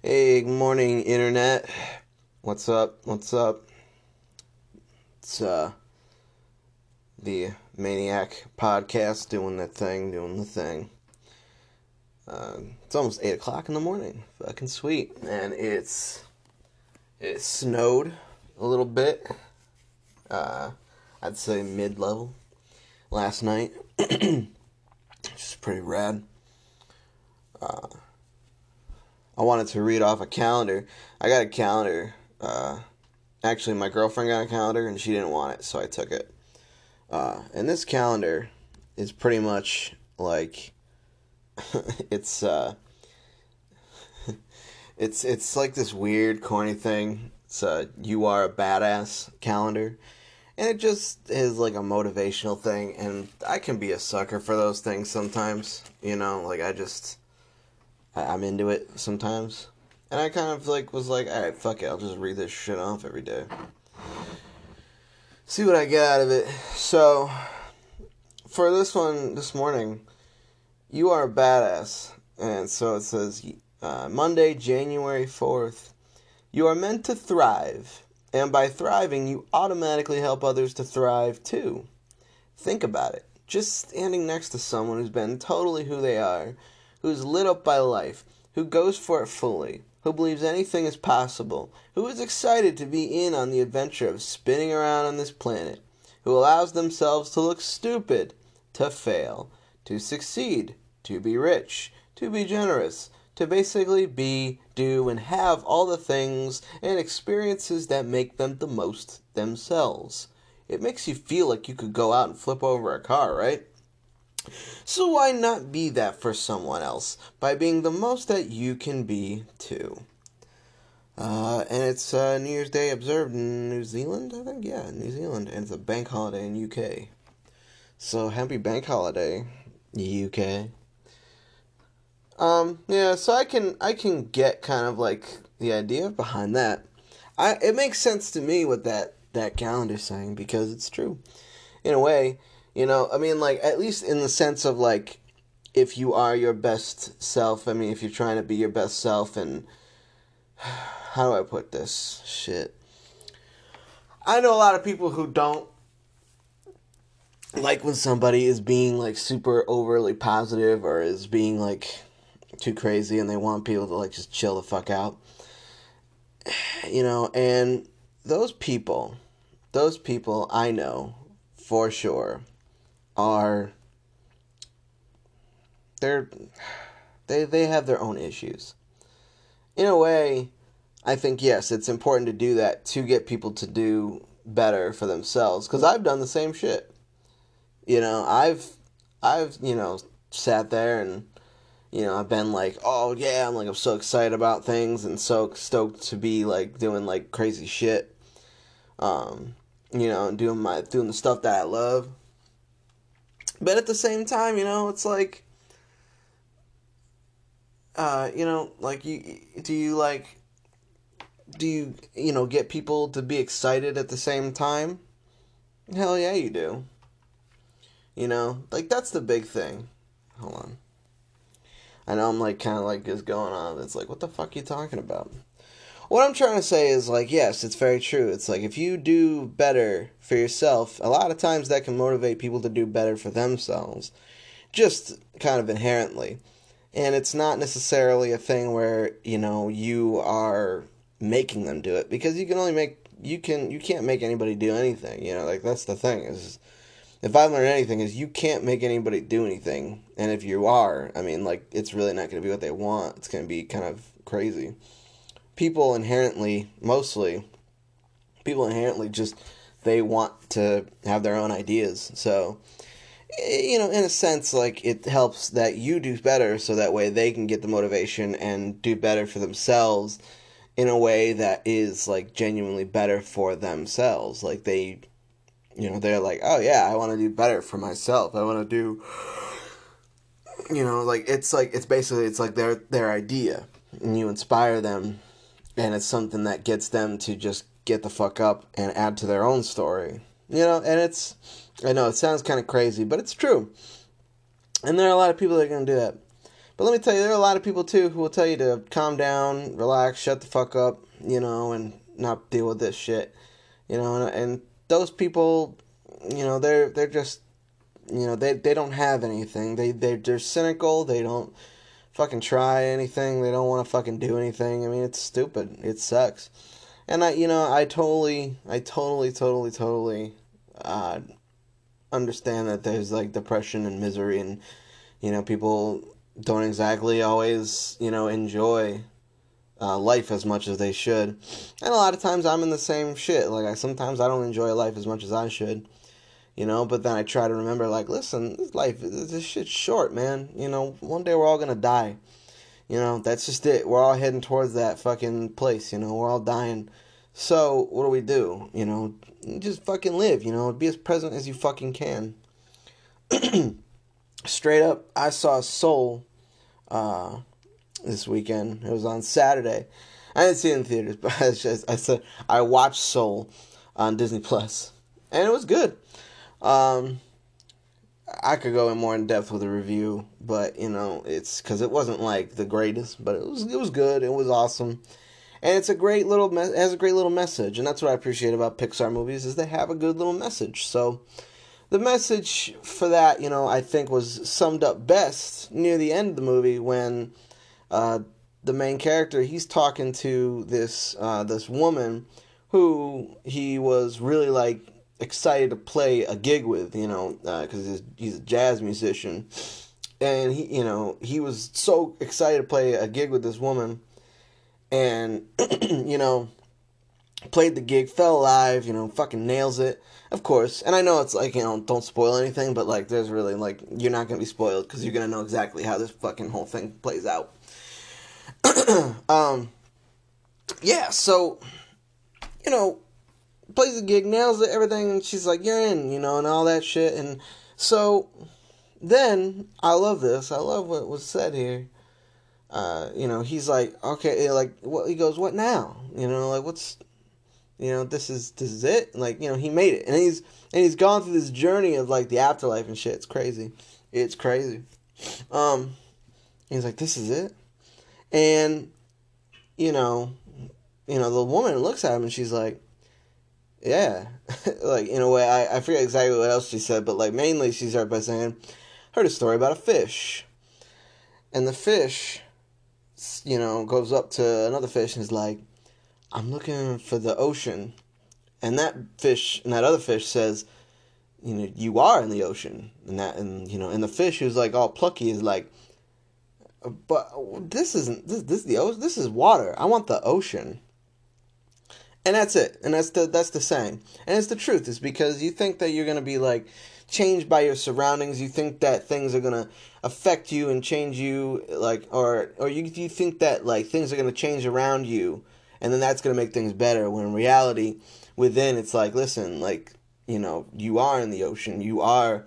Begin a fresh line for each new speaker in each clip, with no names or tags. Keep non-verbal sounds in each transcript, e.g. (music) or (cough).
Hey, morning, internet. What's up? What's up? It's uh the Maniac podcast doing that thing, doing the thing. Uh, it's almost eight o'clock in the morning. Fucking sweet, and it's it snowed a little bit. Uh, I'd say mid level last night, (clears throat) which is pretty rad. Uh, I wanted to read off a calendar. I got a calendar. Uh, actually, my girlfriend got a calendar and she didn't want it, so I took it. Uh, and this calendar is pretty much like (laughs) it's uh, (laughs) it's it's like this weird corny thing. It's a you are a badass calendar. And it just is like a motivational thing and I can be a sucker for those things sometimes, you know, like I just I, am into it sometimes. And I kind of like was like, all right, fuck it, I'll just read this shit off every day. See what I get out of it. So, for this one this morning, you are a badass. And so it says uh, Monday, January 4th. You are meant to thrive. And by thriving, you automatically help others to thrive too. Think about it. Just standing next to someone who's been totally who they are who's lit up by life, who goes for it fully, who believes anything is possible, who is excited to be in on the adventure of spinning around on this planet, who allows themselves to look stupid, to fail, to succeed, to be rich, to be generous, to basically be, do, and have all the things and experiences that make them the most themselves. It makes you feel like you could go out and flip over a car, right? So why not be that for someone else by being the most that you can be too? Uh, and it's uh, New Year's Day observed in New Zealand, I think. Yeah, New Zealand, and it's a bank holiday in UK. So happy bank holiday, UK. Um, yeah, so I can I can get kind of like the idea behind that. I it makes sense to me what that that calendar's saying because it's true, in a way. You know, I mean, like, at least in the sense of, like, if you are your best self, I mean, if you're trying to be your best self, and (sighs) how do I put this? Shit. I know a lot of people who don't like when somebody is being, like, super overly positive or is being, like, too crazy and they want people to, like, just chill the fuck out. (sighs) You know, and those people, those people I know for sure are they're they they have their own issues. In a way, I think yes, it's important to do that to get people to do better for themselves cuz I've done the same shit. You know, I've I've, you know, sat there and you know, I've been like, "Oh yeah, I'm like I'm so excited about things and so stoked to be like doing like crazy shit." Um, you know, doing my doing the stuff that I love. But at the same time, you know, it's like, uh, you know, like you do you like do you you know get people to be excited at the same time? Hell yeah, you do. You know, like that's the big thing. Hold on. I know I'm like kind of like just going on. It's like, what the fuck are you talking about? What I'm trying to say is like, yes, it's very true. It's like if you do better for yourself, a lot of times that can motivate people to do better for themselves, just kind of inherently. And it's not necessarily a thing where, you know, you are making them do it because you can only make you can you can't make anybody do anything, you know, like that's the thing is if I learned anything is you can't make anybody do anything. And if you are, I mean like it's really not going to be what they want. It's going to be kind of crazy people inherently, mostly, people inherently just they want to have their own ideas. So, eh, you know, in a sense, like it helps that you do better so that way they can get the motivation and do better for themselves in a way that is like genuinely better for themselves. Like they, you know, they're like, oh yeah, I want to do better for myself. I want to do, you know, like it's like, it's basically, it's like their, their idea and you inspire them and it's something that gets them to just get the fuck up and add to their own story. You know, and it's I know it sounds kind of crazy, but it's true. And there are a lot of people that are going to do that. But let me tell you, there are a lot of people too who will tell you to calm down, relax, shut the fuck up, you know, and not deal with this shit, you know. And, and those people, you know, they're they're just, you know, they they don't have anything. They they they're cynical. They don't fucking try anything. They don't want to fucking do anything. I mean, it's stupid. It sucks. And I, you know, I totally, I totally, totally, totally, uh, understand that there's like depression and misery and you know people don't exactly always, you know, enjoy uh, life as much as they should. And a lot of times I'm in the same shit. Like, I sometimes I don't enjoy life as much as I should, you know, but then I try to remember, like, listen, this life, this shit's short, man. You know, one day we're all gonna die. You know, that's just it. We're all heading towards that fucking place, you know, we're all dying. So, what do we do? You know, just fucking live, you know, be as present as you fucking can. (clears throat) Straight up, I saw Soul uh, this weekend. It was on Saturday. I didn't see it in theaters, (laughs) but I, just, I said I watched Soul on Disney Plus, and it was good. Um, I could go in more in depth with a review, but you know, it's because it wasn't like the greatest, but it was it was good. It was awesome, and it's a great little me- has a great little message, and that's what I appreciate about Pixar movies is they have a good little message. So the message for that, you know, I think was summed up best near the end of the movie when uh, the main character he's talking to this uh, this woman who he was really like excited to play a gig with, you know, because uh, he's, he's a jazz musician, and he, you know, he was so excited to play a gig with this woman, and (clears throat) you know, played the gig, fell alive, you know, fucking nails it of course, and I know it's like you know don't spoil anything, but like there's really like you're not gonna be spoiled because you're gonna know exactly how this fucking whole thing plays out. (clears throat) um, yeah, so you know, plays the gig, nails it, everything, and she's like, "You're in," you know, and all that shit, and so then I love this. I love what was said here. Uh, you know, he's like, okay, like, what? He goes, what now? You know, like, what's you know this is this is it like you know he made it and he's and he's gone through this journey of like the afterlife and shit it's crazy it's crazy um he's like this is it and you know you know the woman looks at him and she's like yeah (laughs) like in a way I, I forget exactly what else she said but like mainly she started by saying heard a story about a fish and the fish you know goes up to another fish and is like I'm looking for the ocean. And that fish, and that other fish says, you know, you are in the ocean. And that, and, you know, and the fish who's like all plucky is like, but this isn't, this, this, the ocean, this is water. I want the ocean. And that's it. And that's the, that's the saying. And it's the truth. Is because you think that you're going to be like, changed by your surroundings. You think that things are gonna affect you and change you, like, or or you you think that like things are gonna change around you and then that's going to make things better when in reality within it's like listen like you know you are in the ocean you are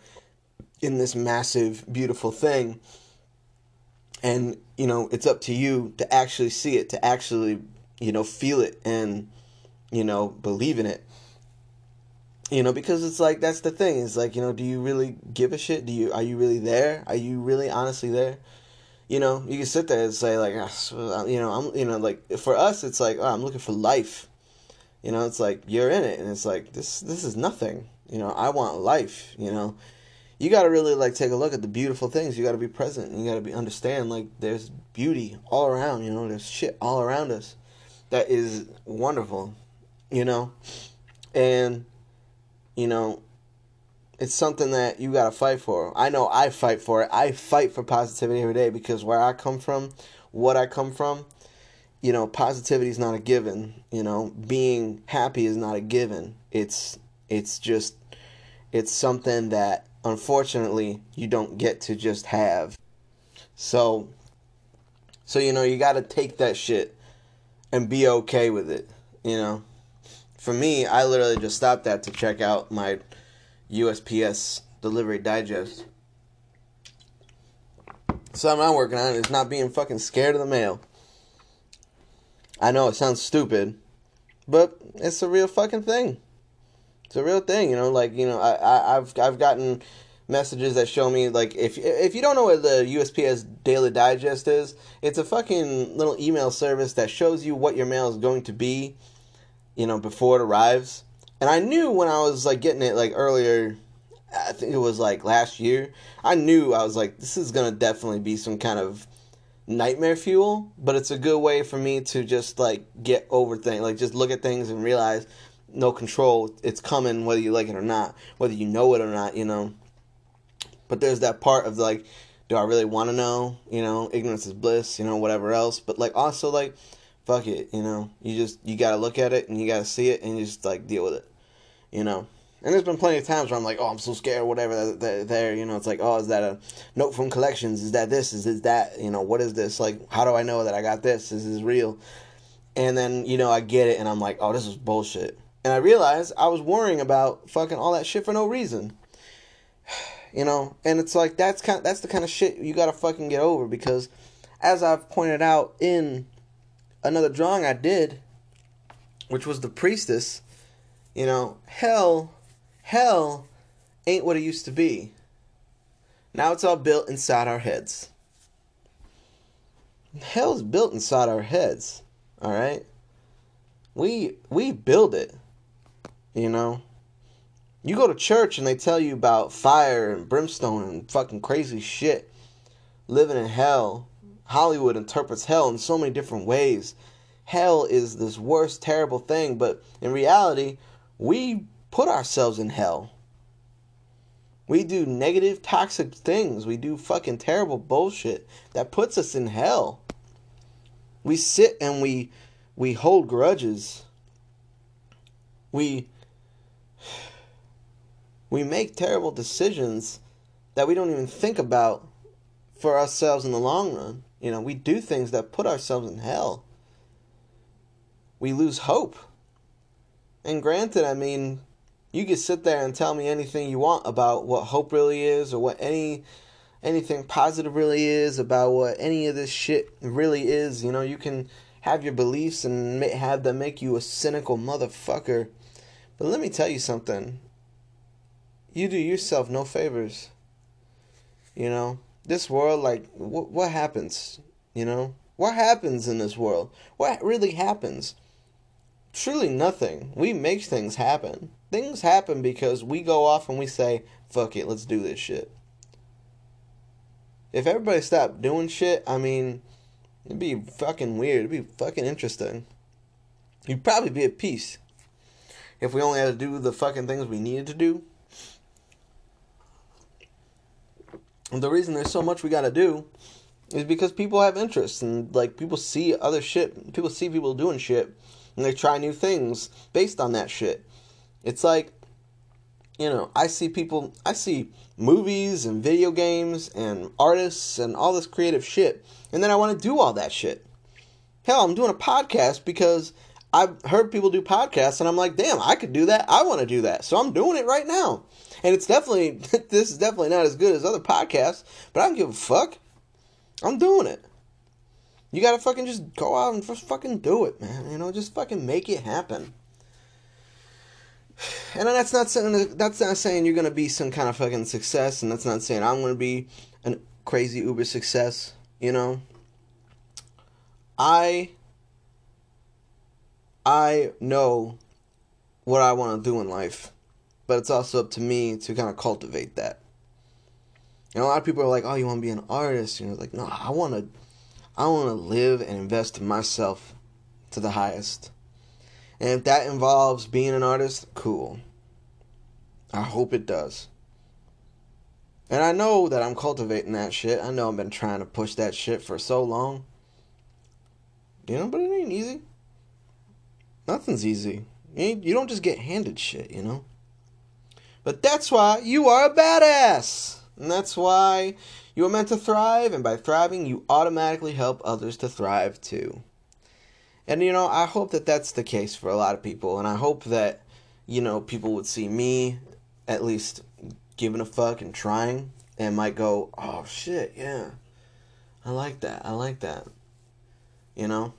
in this massive beautiful thing and you know it's up to you to actually see it to actually you know feel it and you know believe in it you know because it's like that's the thing is like you know do you really give a shit do you are you really there are you really honestly there you know, you can sit there and say like, ah, you know, I'm, you know, like for us, it's like, oh, I'm looking for life. You know, it's like you're in it, and it's like this, this is nothing. You know, I want life. You know, you got to really like take a look at the beautiful things. You got to be present. And you got to be understand like there's beauty all around. You know, there's shit all around us that is wonderful. You know, and you know it's something that you got to fight for. I know I fight for it. I fight for positivity every day because where I come from, what I come from, you know, positivity is not a given. You know, being happy is not a given. It's it's just it's something that unfortunately you don't get to just have. So so you know, you got to take that shit and be okay with it, you know. For me, I literally just stopped that to check out my USPS delivery digest. Something I'm working on is not being fucking scared of the mail. I know it sounds stupid, but it's a real fucking thing. It's a real thing, you know. Like you know, I, I I've I've gotten messages that show me like if if you don't know what the USPS Daily Digest is, it's a fucking little email service that shows you what your mail is going to be, you know, before it arrives. And I knew when I was like getting it like earlier, I think it was like last year. I knew I was like, this is gonna definitely be some kind of nightmare fuel, but it's a good way for me to just like get over things, like just look at things and realize no control. It's coming whether you like it or not, whether you know it or not, you know. But there's that part of like, do I really want to know? You know, ignorance is bliss, you know, whatever else. But like also like, fuck it, you know, you just you gotta look at it and you gotta see it and you just like deal with it you know. And there's been plenty of times where I'm like, oh, I'm so scared, whatever. There, you know, it's like, oh, is that a note from collections? Is that this? Is this that? You know, what is this? Like, how do I know that I got this? Is this real? And then, you know, I get it, and I'm like, oh, this is bullshit. And I realized I was worrying about fucking all that shit for no reason. (sighs) You know, and it's like that's kind of, that's the kind of shit you gotta fucking get over because, as I've pointed out in another drawing I did, which was the priestess you know, hell, hell ain't what it used to be. Now it's all built inside our heads. Hell's built inside our heads, all right? We we build it. You know, you go to church and they tell you about fire and brimstone and fucking crazy shit. Living in hell. Hollywood interprets hell in so many different ways. Hell is this worst, terrible thing, but in reality, we put ourselves in hell. We do negative, toxic things. We do fucking terrible bullshit that puts us in hell. We sit and we we hold grudges. We we make terrible decisions that we don't even think about for ourselves in the long run. You know, we do things that put ourselves in hell. We lose hope. And granted, I mean, you can sit there and tell me anything you want about what hope really is or what any anything positive really is about what any of this shit really is. You know, you can have your beliefs and have them make you a cynical motherfucker. But let me tell you something. You do yourself no favors. You know, this world, like, wh- what happens? You know, what happens in this world? What really happens? truly nothing. We make things happen. Things happen because we go off and we say, fuck it, let's do this shit. If everybody stopped doing shit, I mean, it'd be fucking weird. It'd be fucking interesting. You'd probably be at peace. If we only had to do the fucking things we needed to do. And the reason there's so much we gotta do is because people have interests and like people see other shit. People see people doing shit and they try new things based on that shit. It's like, you know, I see people, I see movies and video games and artists and all this creative shit, and then I want to do all that shit. Hell, I'm doing a podcast because I've heard people do podcasts, and I'm like, damn, I could do that. I want to do that. So I'm doing it right now. And it's definitely, (laughs) this is definitely not as good as other podcasts, but I don't give a fuck. I'm doing it. You gotta fucking just go out and just fucking do it, man. You know, just fucking make it happen. (sighs) And that's not saying that's not saying you're gonna be some kind of fucking success, and that's not saying I'm gonna be a crazy uber success. You know, I I know what I want to do in life, but it's also up to me to kind of cultivate that. And a lot of people are like, "Oh, you want to be an artist?" You know, like, no, I want to I want to live and invest in myself to the highest. And if that involves being an artist, cool. I hope it does. And I know that I'm cultivating that shit. I know I've been trying to push that shit for so long. You know, but it ain't easy. Nothing's easy. You don't just get handed shit, you know? But that's why you are a badass. And that's why you are meant to thrive, and by thriving, you automatically help others to thrive too. And you know, I hope that that's the case for a lot of people, and I hope that, you know, people would see me at least giving a fuck and trying, and might go, oh shit, yeah. I like that. I like that. You know?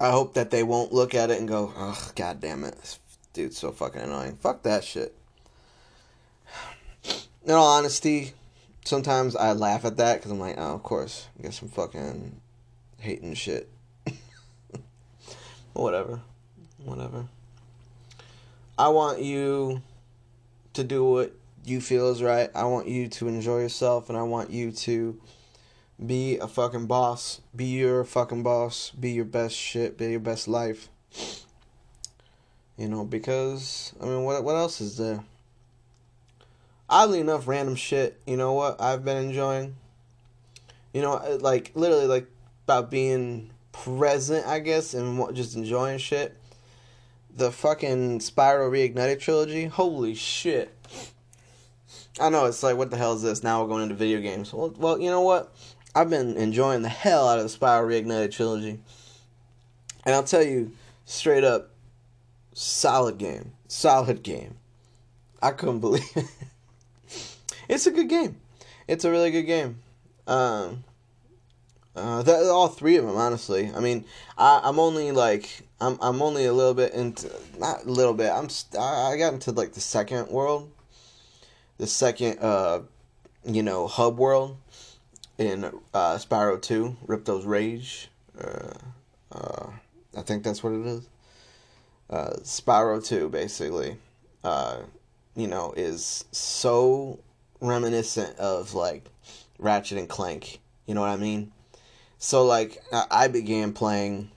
I hope that they won't look at it and go, oh, god damn it. This dude's so fucking annoying. Fuck that shit. (sighs) in all honesty, sometimes I laugh at that because I'm like, oh, of course, I guess I'm fucking hating shit. (laughs) whatever, whatever. I want you to do what you feel is right. I want you to enjoy yourself, and I want you to be a fucking boss. Be your fucking boss. Be your best shit. Be your best life. You know, because I mean, what what else is there? Oddly enough, random shit. You know what I've been enjoying. You know, uh, like literally, like about being present, I guess, and just enjoying shit. The fucking Spyro Reignited trilogy. Holy shit. I know it's like, what the hell is this? Now we're going into video games. Well, well, you know what? I've been enjoying the hell out of the Spyro Reignited trilogy, and I'll tell you straight up, solid game, solid game. I couldn't believe it. (laughs) it's a good game. It's a really good game. Um, uh, all three of them, honestly. I mean, I, I'm only like I'm I'm only a little bit into not a little bit. I'm I got into like the second world, the second uh, you know, hub world in uh, Spyro Two, Ripto's Rage. Uh, uh, I think that's what it is. Uh, Spyro Two, basically, uh, you know, is so reminiscent of like Ratchet and Clank. You know what I mean? So like I began playing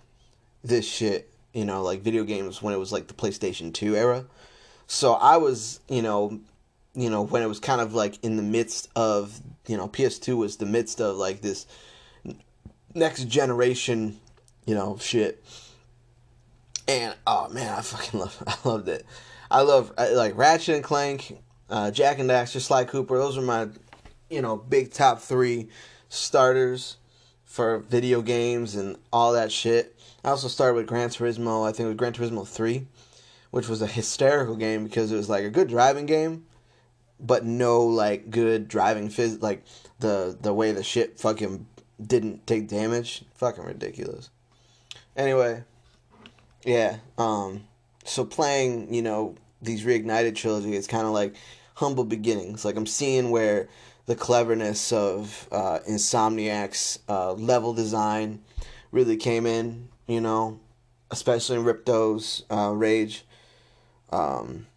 this shit, you know, like video games when it was like the PlayStation 2 era. So I was, you know, you know, when it was kind of like in the midst of, you know, PS2 was the midst of like this next generation, you know, shit. And oh man, I fucking (laughs) love I loved it. I love like Ratchet and Clank, uh, Jak and Daxter, Sly Cooper. Those are my, you know, big top three starters for video games and all that shit. I also started with Gran Turismo, I think with Gran Turismo 3, which was a hysterical game because it was like a good driving game, but no like good driving phys like the the way the shit fucking didn't take damage. Fucking ridiculous. Anyway, yeah, um so playing, you know, these reignited trilogy it's kind of like humble beginnings. Like I'm seeing where the cleverness of uh, Insomniac's uh, level design really came in, you know, especially in Ripto's uh, Rage. Um,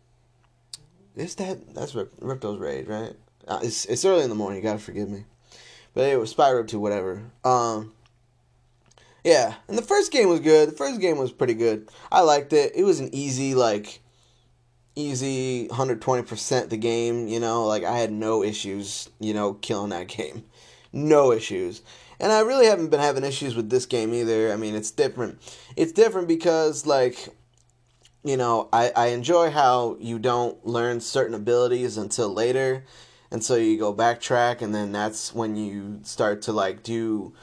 is that that's Rip, Ripto's Rage, right? Uh, it's it's early in the morning. You gotta forgive me, but it was Spyro Two whatever. Um, yeah, and the first game was good. The first game was pretty good. I liked it. It was an easy like easy 120% the game, you know, like I had no issues, you know, killing that (laughs) game. No issues. And I really haven't been having issues with this game either. I mean, it's different. It's different because like you know, I, I enjoy how you don't learn certain abilities until later. And so you go backtrack and then that's when you start to like do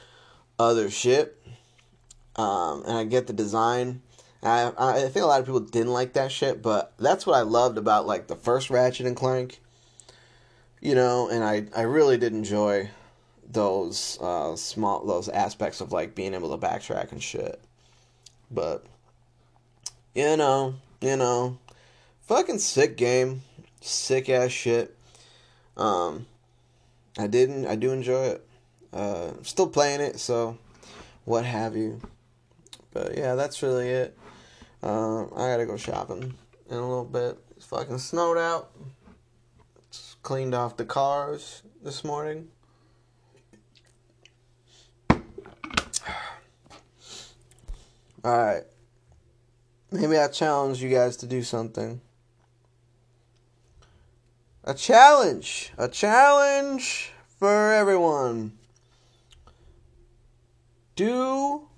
other shit. Um, and I get the design I I think a lot of people didn't like that shit, but that's what I loved about like the first Ratchet and Clank. You know, and I I really did enjoy those uh, small those aspects of like being able to backtrack and shit. But you know, you know, fucking sick game, sick ass shit. Um, I didn't. I do enjoy it. Uh, still playing it, so what have you. But yeah, that's really it. Uh, I gotta go shopping in a little bit. It's fucking snowed out. Just cleaned off the cars this morning. (sighs) Alright. Maybe I challenge you guys to do something. A challenge! A challenge for everyone. Do.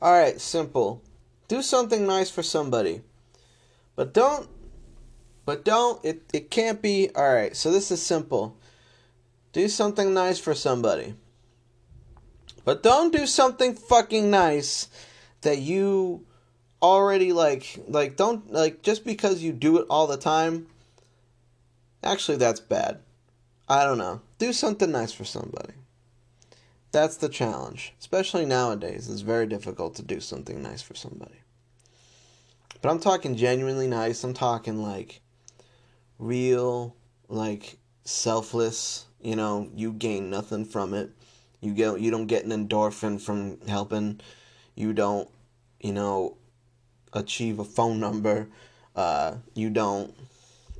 Alright, simple do something nice for somebody. But don't but don't it it can't be all right. So this is simple. Do something nice for somebody. But don't do something fucking nice that you already like like don't like just because you do it all the time. Actually that's bad. I don't know. Do something nice for somebody. That's the challenge. Especially nowadays, it's very difficult to do something nice for somebody. But I'm talking genuinely nice. I'm talking like real, like selfless. You know, you gain nothing from it. You get you don't get an endorphin from helping. You don't, you know, achieve a phone number. Uh, you don't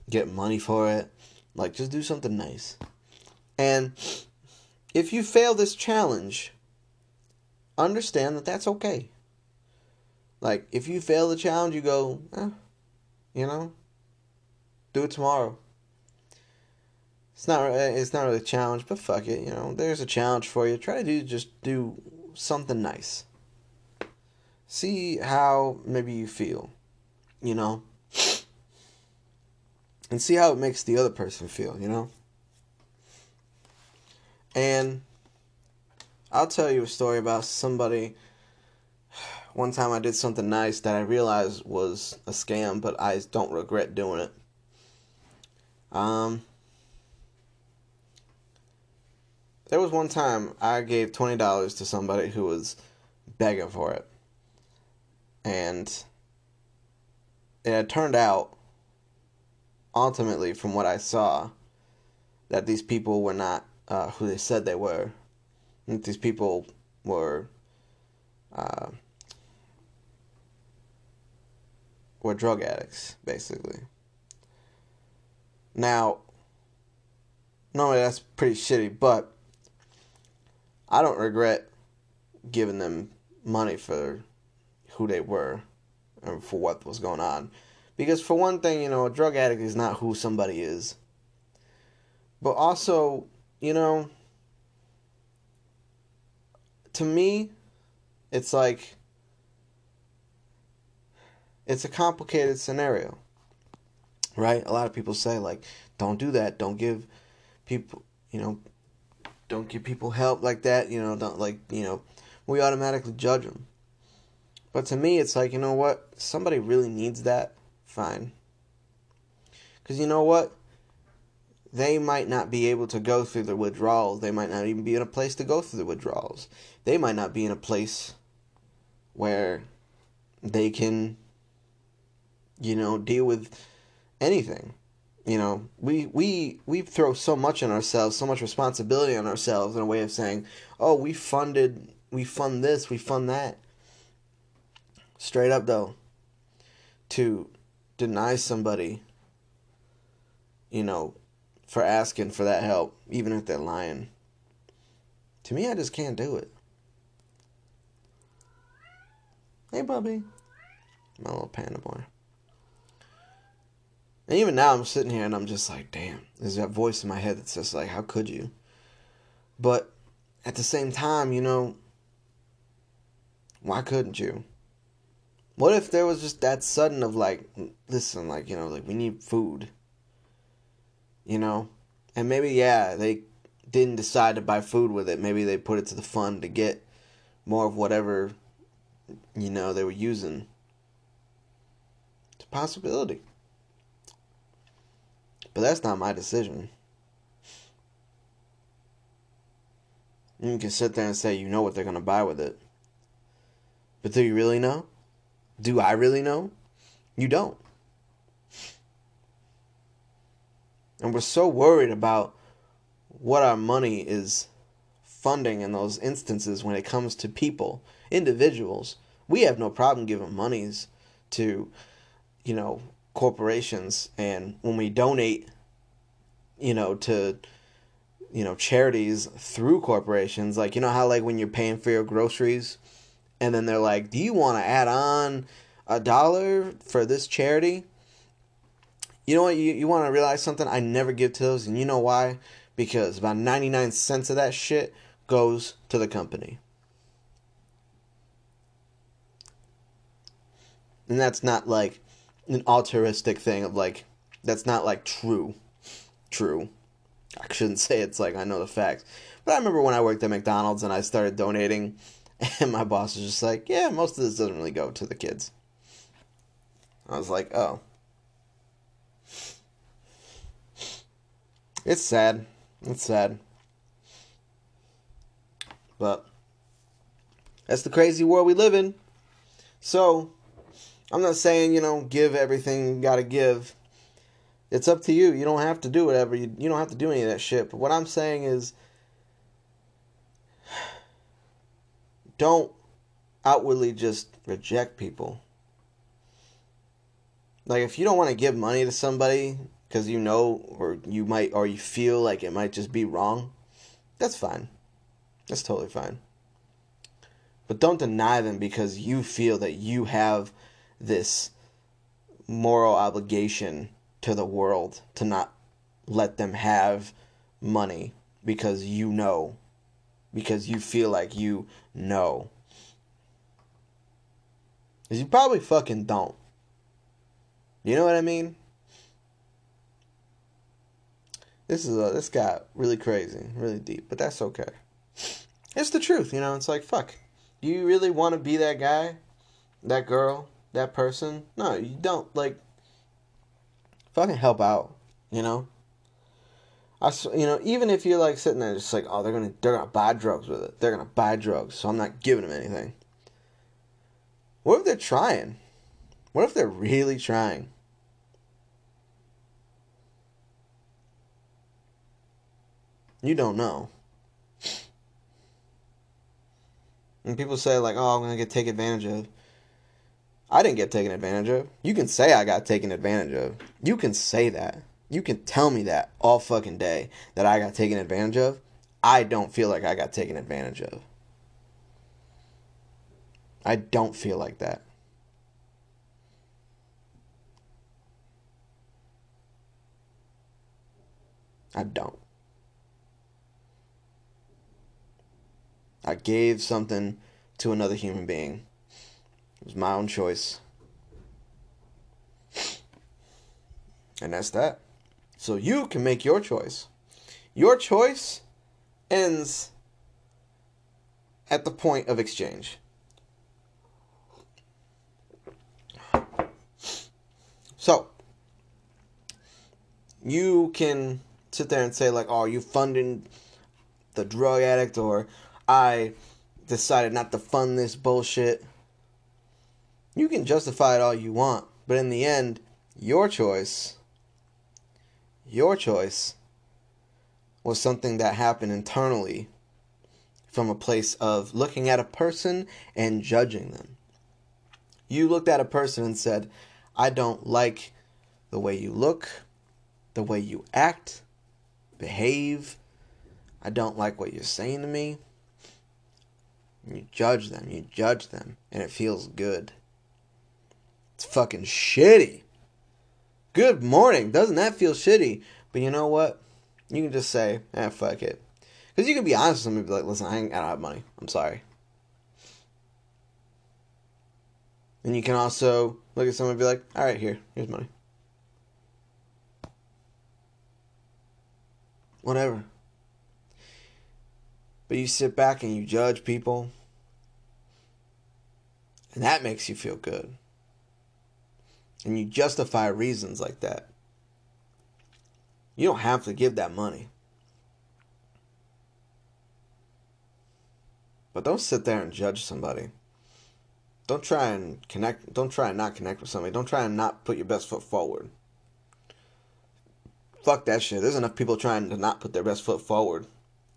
get money for it. Like just do something nice. And if you fail this challenge, understand that that's okay. Like if you fail the challenge, you go, eh, you know, do it tomorrow. It's not it's not really a challenge, but fuck it, you know. There's a challenge for you. Try to do just do something nice. See how maybe you feel, you know. And see how it makes the other person feel, you know. And I'll tell you a story about somebody (sighs) one time I did something nice that I realized was a scam, but I don't regret doing it. Um There was one time I gave twenty dollars to somebody who was begging for it, and it had turned out, ultimately, from what I saw, that these people were not uh, who they said they were. That these people were uh, were drug addicts, basically. Now, normally that's pretty shitty, but I don't regret giving them money for who they were and for what was going on. Because, for one thing, you know, a drug addict is not who somebody is. But also, you know, to me, it's like, it's a complicated scenario, right? A lot of people say, like, don't do that. Don't give people, you know, don't give people help like that, you know, don't like, you know, we automatically judge them. But to me, it's like, you know what? Somebody really needs that. Fine. Because you know what? They might not be able to go through the withdrawals. They might not even be in a place to go through the withdrawals. They might not be in a place where they can, you know, deal with anything you know we we we throw so much on ourselves so much responsibility on ourselves in a way of saying oh we funded we fund this we fund that straight up though to deny somebody you know for asking for that help even if they're lying to me i just can't do it hey bubby my little panda boy and even now, I'm sitting here and I'm just like, damn, there's that voice in my head that says, like, how could you? But at the same time, you know, why couldn't you? What if there was just that sudden of like, listen, like, you know, like, we need food, you know? And maybe, yeah, they didn't decide to buy food with it. Maybe they put it to the fund to get more of whatever, you know, they were using. It's a possibility. But that's not my decision. You can sit there and say you know what they're going to buy with it. But do you really know? Do I really know? You don't. And we're so worried about what our money is funding in those instances when it comes to people, individuals. We have no problem giving monies to, you know, corporations and when we donate you know to you know charities through corporations like you know how like when you're paying for your groceries and then they're like do you want to add on a dollar for this charity you know what you, you want to realize something i never give to those and you know why because about 99 cents of that shit goes to the company and that's not like an altruistic thing of like that's not like true. True. I shouldn't (laughs) say it's like I know the facts. But I remember when I worked at McDonald's and I started donating (laughs) and my boss was just like, "Yeah, most of this doesn't really go to the kids." I was like, "Oh." It's sad. It's sad. But that's the crazy world we live in. So, I'm not saying, you know, give everything you gotta give. It's up to you. You don't have to do whatever. You, you don't have to do any of that shit. But what I'm saying is don't outwardly just reject people. Like if you don't want to give money to somebody because you know or you might or you feel like it might just be wrong, that's fine. That's totally fine. But don't deny them because you feel that you have this moral obligation to the world to not let them have money because you know because you feel like you know. Because you probably fucking don't. You know what I mean? This is a, this got really crazy, really deep, but that's okay. It's the truth, you know. It's like fuck. Do you really want to be that guy, that girl, that person? No, you don't. Like, fucking help out, you know. I, you know, even if you're like sitting there, just like, oh, they're gonna, they're gonna buy drugs with it. They're gonna buy drugs, so I'm not giving them anything. What if they're trying? What if they're really trying? You don't know. And people say like, "Oh, I'm gonna get taken advantage of." I didn't get taken advantage of. You can say I got taken advantage of. You can say that. You can tell me that all fucking day that I got taken advantage of. I don't feel like I got taken advantage of. I don't feel like that. I don't. I gave something to another human being. It was my own choice. And that's that. So you can make your choice. Your choice ends at the point of exchange. So, you can sit there and say, like, oh, you funding the drug addict, or I decided not to fund this bullshit. You can justify it all you want, but in the end, your choice your choice was something that happened internally from a place of looking at a person and judging them. You looked at a person and said, I don't like the way you look, the way you act, behave. I don't like what you're saying to me. You judge them, you judge them, and it feels good. It's fucking shitty. Good morning. Doesn't that feel shitty? But you know what? You can just say, eh, fuck it. Because you can be honest with somebody be like, listen, I, I don't have money. I'm sorry. And you can also look at someone and be like, all right, here, here's money. Whatever. But you sit back and you judge people, and that makes you feel good and you justify reasons like that, you don't have to give that money. But don't sit there and judge somebody. Don't try and connect. Don't try and not connect with somebody. Don't try and not put your best foot forward. Fuck that shit. There's enough people trying to not put their best foot forward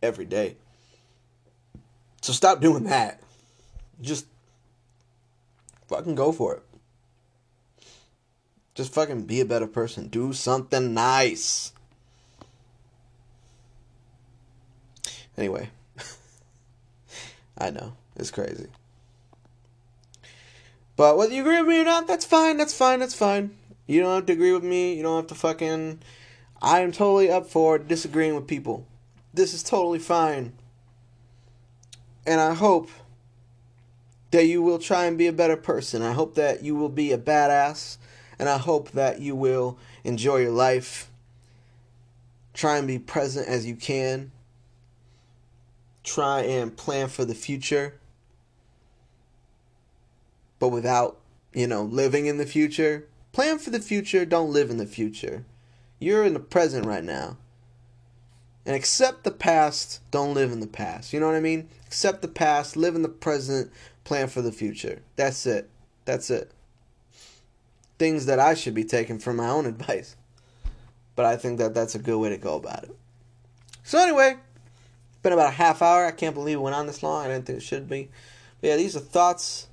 every day. So stop doing that. Just fucking go for it. Just fucking be a better person. Do something nice. Anyway, (laughs) I know. It's crazy. But whether you agree with me or not, that's fine. That's fine. That's fine. You don't have to agree with me. You don't have to fucking. I am totally up for disagreeing with people. This is totally fine. And I hope that you will try and be a better person. I hope that you will be a badass and I hope that you will enjoy your life. Try and be present as you can. Try and plan for the future. But without, you know, living in the future. Plan for the future, don't live in the future. You're in the present right now. And accept the past, don't live in the past. You know what I mean? Accept the past, live in the present, plan for the future. That's it. That's it things that I should be taking from my own (laughs) advice. but I think that that's a good way to go about it. So anyway, it's been about a half hour. I can't believe it went on this long. I didn't think it should be. But yeah, these are thoughts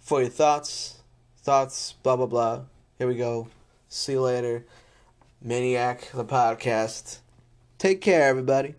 for your thoughts. Thoughts, blah blah blah. Here we go. See you later. Maniac the podcast. Take care, everybody.